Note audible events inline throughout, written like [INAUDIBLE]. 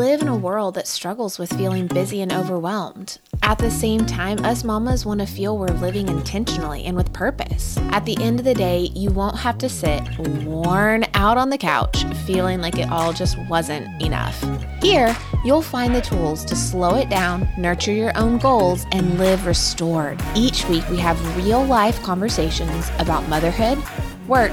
live in a world that struggles with feeling busy and overwhelmed. At the same time, us mamas want to feel we're living intentionally and with purpose. At the end of the day, you won't have to sit worn out on the couch feeling like it all just wasn't enough. Here, you'll find the tools to slow it down, nurture your own goals, and live restored. Each week, we have real life conversations about motherhood, work,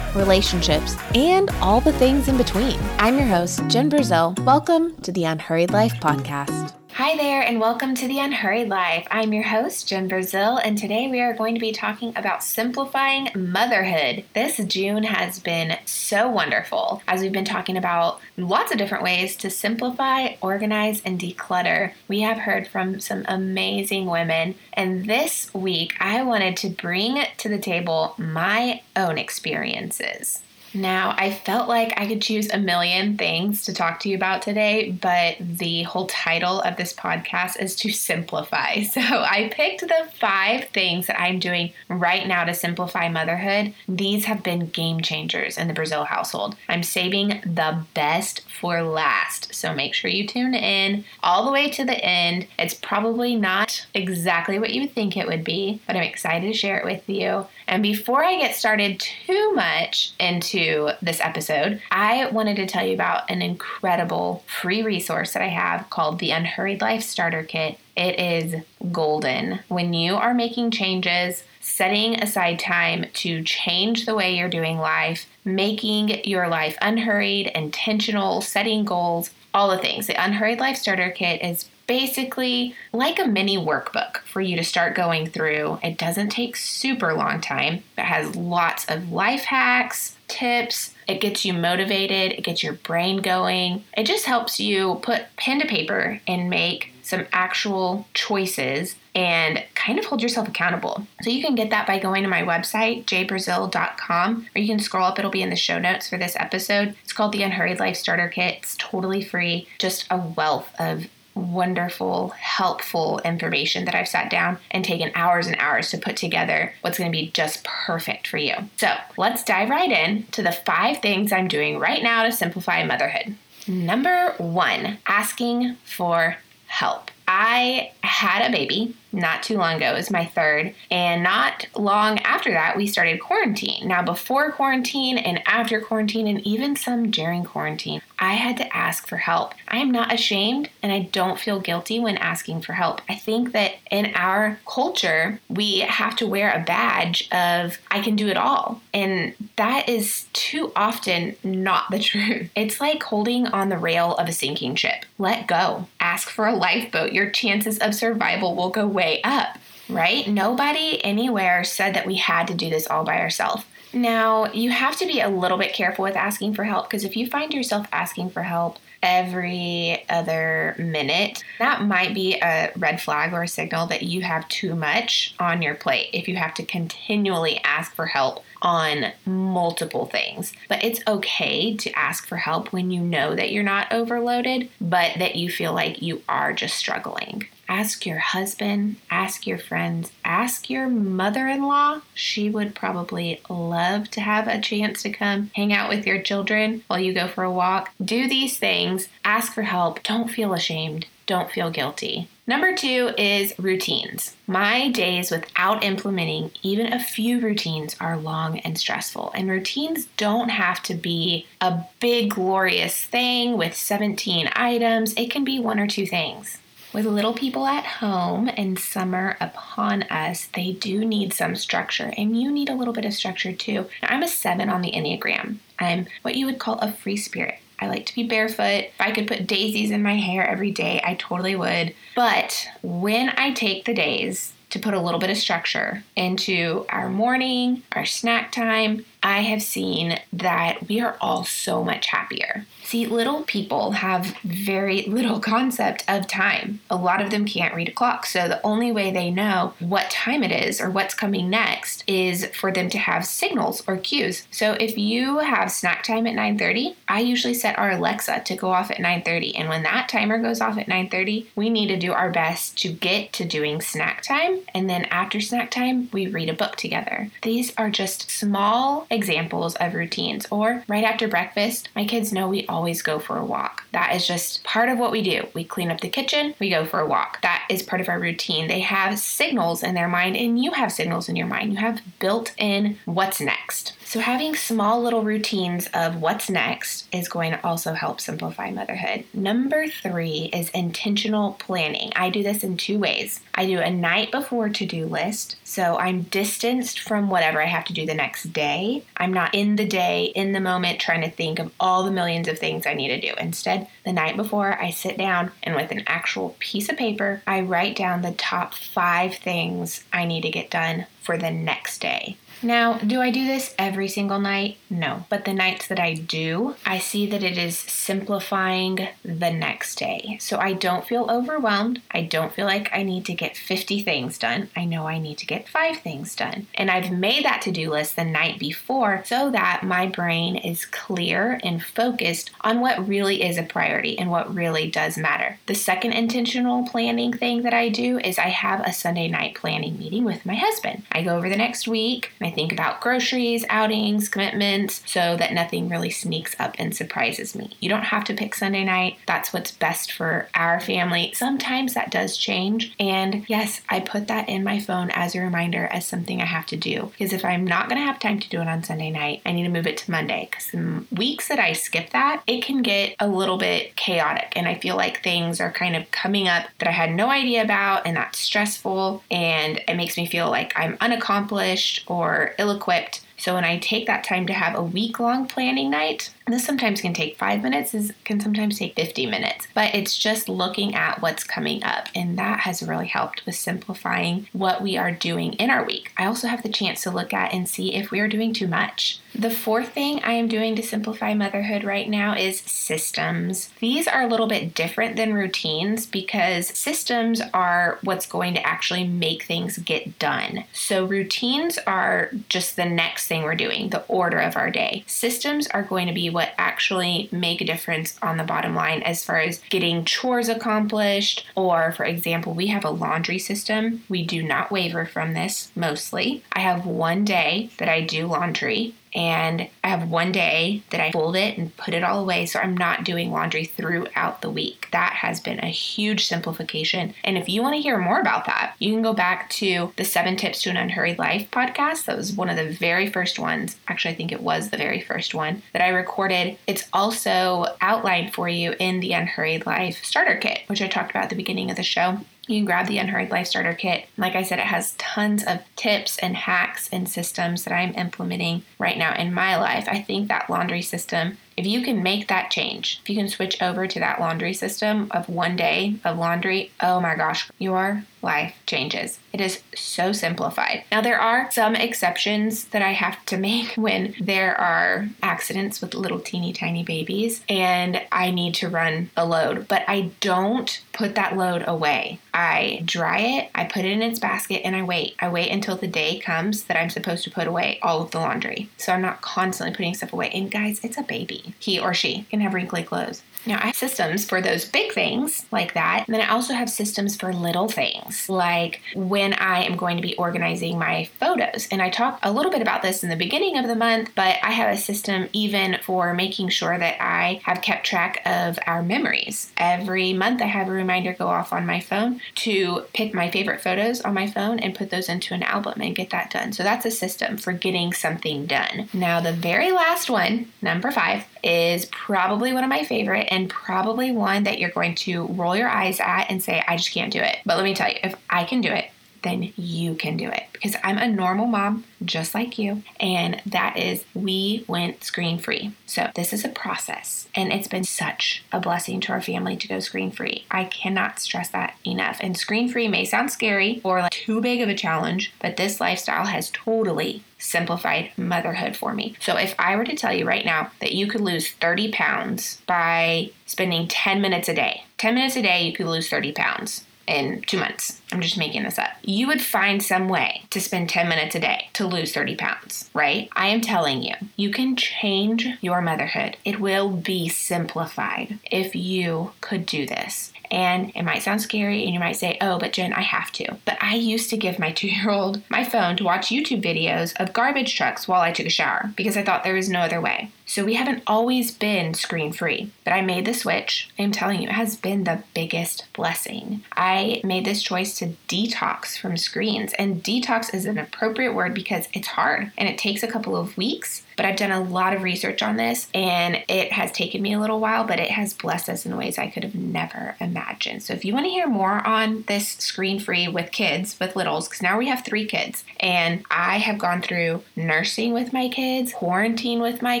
relationships, and all the things in between. I'm your host, Jen Brazeal. Welcome to the Unhurried Life Podcast. Hi there, and welcome to the Unhurried Life. I'm your host, Jen Brazeal, and today we are going to be talking about simplifying motherhood. This June has been so wonderful as we've been talking about lots of different ways to simplify, organize, and declutter. We have heard from some amazing women, and this week I wanted to bring to the table my own experiences. Now, I felt like I could choose a million things to talk to you about today, but the whole title of this podcast is to simplify. [LAUGHS] So I picked the five things that I'm doing right now to simplify motherhood. These have been game changers in the Brazeal household. I'm saving the best for last. So make sure you tune in all the way to the end. It's probably not exactly what you think it would be, but I'm excited to share it with you. And before I get started too much into this episode, I wanted to tell you about an incredible free resource that I have called the Unhurried Life Starter Kit. It is golden. When you are making changes, setting aside time to change the way you're doing life, making your life unhurried, intentional, setting goals, all the things. The Unhurried Life Starter Kit is basically like a mini workbook for you to start going through. It doesn't take super long time. It has lots of life hacks, tips. It gets you motivated, it gets your brain going. It just helps you put pen to paper and make some actual choices and kind of hold yourself accountable. So you can get that by going to my website, jbrazeal.com, or you can scroll up, it'll be in the show notes for this episode. It's called the Unhurried Life Starter Kit. It's totally free, just a wealth of wonderful, helpful information that I've sat down and taken hours and hours to put together what's going to be just perfect for you. So let's dive right in to the five things I'm doing right now to simplify motherhood. Number one, asking for help. I had a baby not too long ago. It was my third. And not long after that, we started quarantine. Now, before quarantine and after quarantine, and even some during quarantine, I had to ask for help. I am not ashamed and I don't feel guilty when asking for help. I think that in our culture, we have to wear a badge of I can do it all. And that is too often not the [LAUGHS] truth. It's like holding on the rail of a sinking ship. Let go. Ask for a lifeboat. Your chances of survival will go way up, right? Nobody anywhere said that we had to do this all by ourselves. Now, you have to be a little bit careful with asking for help because if you find yourself asking for help every other minute, that might be a red flag or a signal that you have too much on your plate if you have to continually ask for help on multiple things. But it's okay to ask for help when you know that you're not overloaded, but that you feel like you are just struggling. Ask your husband, ask your friends, ask your mother in law. She would probably love to have a chance to come hang out with your children while you go for a walk. Do these things, ask for help, don't feel ashamed, don't feel guilty. Number two is routines. My days without implementing even a few routines are long and stressful. And routines don't have to be a big, glorious thing with 17 items, it can be one or two things. With little people at home and summer upon us, they do need some structure, and you need a little bit of structure too. Now, I'm a seven on the Enneagram. I'm what you would call a free spirit. I like to be barefoot. If I could put daisies in my hair every day, I totally would. But when I take the days to put a little bit of structure into our morning, our snack time, I have seen that we are all so much happier. See, little people have very [LAUGHS] little concept of time. A lot of them can't read a clock, so the only way they know what time it is or what's coming next is for them to have signals or cues. So if you have snack time at 9:30, I usually set our Alexa to go off at 9:30, and when that timer goes off at 9:30, we need to do our best to get to doing snack time, and then after snack time, we read a book together. These are just small examples of routines. Or right after breakfast, my kids know we always go for a walk. That is just part of what we do. We clean up the kitchen, we go for a walk. That is part of our routine. They have signals in their mind, and you have signals in your mind. You have built in what's next. So, having small little routines of what's next is going to also help simplify motherhood. Number three is intentional planning. I do this in two ways. I do a night before to do list. So, I'm distanced from whatever I have to do the next day. I'm not in the day, in the moment, trying to think of all the millions of things I need to do. Instead, the night before, I sit down and with an actual piece of paper, I write down the top five things I need to get done for the next day. Now, do I do this every single night? No. But the nights that I do, I see that it is simplifying the next day. So I don't feel overwhelmed. I don't feel like I need to get 50 things done. I know I need to get five things done. And I've made that to do list the night before so that my brain is clear and focused on what really is a priority and what really does matter. The second intentional planning thing that I do is I have a Sunday night planning meeting with my husband. I go over the next week. I think about groceries, outings, commitments, so that nothing really sneaks up and surprises me. You don't have to pick Sunday night. That's what's best for our family. Sometimes that does change. And yes, I put that in my phone as a reminder as something I have to do. Because if I'm not going to have time to do it on Sunday night, I need to move it to Monday. Because the weeks that I skip that, it can get a little bit chaotic. And I feel like things are kind of coming up that I had no idea about. And that's stressful. And it makes me feel like I'm unaccomplished or ill equipped. So when I take that time to have a week long planning night, this sometimes can take five minutes, this can sometimes take 50 minutes, but it's just looking at what's coming up. And that has really helped with simplifying what we are doing in our week. I also have the chance to look at and see if we are doing too much. The fourth thing I am doing to simplify motherhood right now is systems. These are a little bit different than routines because systems are what's going to actually make things get done. So routines are just the next thing we're doing, the order of our day. Systems are going to be what actually make a difference on the bottom line as far as getting chores accomplished. Or, for example, we have a laundry system. We do not waver from this mostly. I have one day that I do laundry and I have one day that I fold it and put it all away so I'm not doing laundry throughout the week. That has been a huge simplification. And if you want to hear more about that, you can go back to the Seven Tips to an Unhurried Life podcast. That was one of the very first ones. Actually, I think it was the very first one that I recorded. It's also outlined for you in the Unhurried Life starter kit, which I talked about at the beginning of the show. You can grab the Unhurried Life Starter Kit. Like I said, it has tons of tips and hacks and systems that I'm implementing right now in my life. I think that laundry system if you can make that change, if you can switch over to that laundry system of one day of laundry, oh my gosh, your life changes. It is so simplified. Now, there are some exceptions that I have to make [LAUGHS] when there are accidents with little teeny tiny babies and I need to run a load, but I don't put that load away. I dry it, I put it in its basket, and I wait. I wait until the day comes that I'm supposed to put away all of the laundry. So I'm not constantly putting stuff away. And guys, it's a baby he or she can have wrinkly clothes. Now, I have systems for those big things like that. And then I also have systems for little things, like when I am going to be organizing my photos. And I talked a little bit about this in the beginning of the month, but I have a system even for making sure that I have kept track of our memories. Every month, I have a reminder go off on my phone to pick my favorite photos on my phone and put those into an album and get that done. So that's a system for getting something done. Now, the very last one, number five, is probably one of my favorite and probably one that you're going to roll your eyes at and say, I just can't do it. But let me tell you, if I can do it, then you can do it because I'm a normal mom just like you. And that is, we went screen free. So, this is a process, and it's been such a blessing to our family to go screen free. I cannot stress that enough. And screen free may sound scary or like too big of a challenge, but this lifestyle has totally simplified motherhood for me. So, if I were to tell you right now that you could lose 30 pounds by spending 10 minutes a day, 10 minutes a day, you could lose 30 pounds in two months. I'm just making this up. You would find some way to spend 10 minutes a day to lose 30 pounds, right? I am telling you, you can change your motherhood. It will be simplified if you could do this. And it might sound scary and you might say, oh, but Jen, I have to. But I used to give my [LAUGHS] two year old my phone to watch YouTube videos of garbage trucks while I took a shower because I thought there was no other way. So we haven't always been screen free, but I made the switch. I'm telling you, it has been the biggest blessing. I made this choice to detox from screens, and detox is an appropriate word because it's hard and it takes a couple of weeks but I've done a lot of research on this and it has taken me a little while, but it has blessed us in ways I could have never imagined. So if you want to hear more on this screen free with kids, with littles, because now we have three kids and I have gone through nursing with my kids, quarantine with my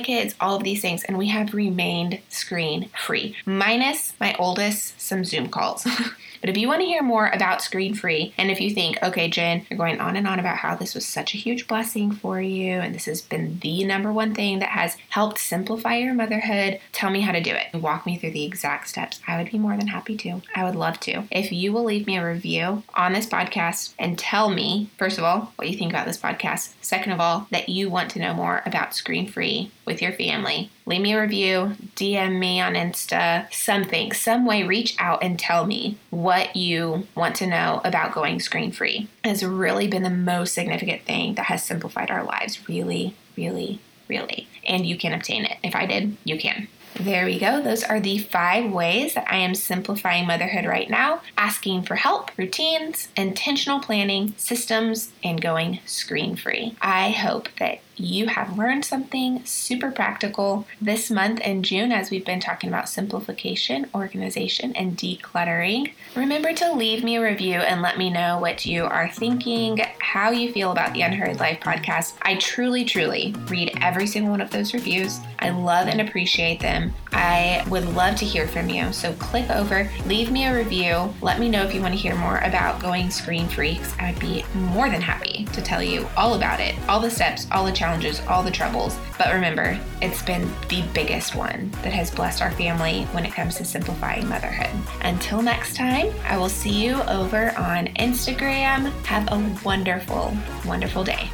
kids, all of these things, and we have remained screen free, minus my oldest, some Zoom calls. [LAUGHS] But if you want to hear more about Screen Free, and if you think, okay, Jen, you're going on and on about how this was such a huge blessing for you, and this has been the number one thing that has helped simplify your motherhood, tell me how to do it. Walk me through the exact steps. I would be more than happy to. I would love to. If you will leave me a review on this podcast and tell me, first of all, what you think about this podcast, second of all, that you want to know more about Screen Free with your family, leave me a review, DM me on Insta, something, some way, reach out and tell me what you want to know about going screen free. Has really been the most significant thing that has simplified our lives. Really, really, really. And you can obtain it. If I did, you can. There we go. Those are the five ways that I am simplifying motherhood right now asking for help, routines, intentional planning, systems, and going screen free. I hope that you have learned something super practical this month in June as we've been talking about simplification, organization, and decluttering. Remember to leave me a review and let me know what you are thinking, how you feel about the Unhurried Life podcast. I truly, truly read every single one of those reviews. I love and appreciate them. I would love to hear from you. So click over, leave me a review. Let me know if you want to hear more about going screen free because I would be more than happy to tell you all about it, all the steps, all the challenges challenges, all the troubles. But remember, it's been the biggest one that has blessed our family when it comes to simplifying motherhood. Until next time, I will see you over on Instagram. Have a wonderful, wonderful day.